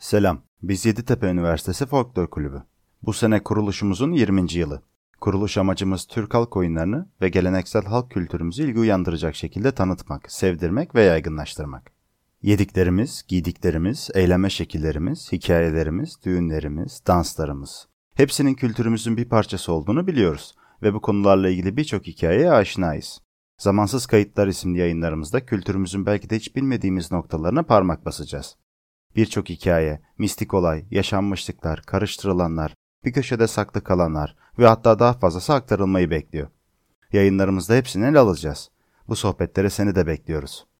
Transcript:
Selam, biz Yeditepe Üniversitesi Folklor Kulübü. Bu sene kuruluşumuzun 20. yılı. Kuruluş amacımız Türk halk oyunlarını ve geleneksel halk kültürümüzü ilgi uyandıracak şekilde tanıtmak, sevdirmek ve yaygınlaştırmak. Yediklerimiz, giydiklerimiz, eğlenme şekillerimiz, hikayelerimiz, düğünlerimiz, danslarımız. Hepsinin kültürümüzün bir parçası olduğunu biliyoruz ve bu konularla ilgili birçok hikayeye aşinayız. Zamansız Kayıtlar isimli yayınlarımızda kültürümüzün belki de hiç bilmediğimiz noktalarına parmak basacağız. Birçok hikaye, mistik olay, yaşanmışlıklar, karıştırılanlar, bir köşede saklı kalanlar ve hatta daha fazlası aktarılmayı bekliyor. Yayınlarımızda hepsini ele alacağız. Bu sohbetlere seni de bekliyoruz.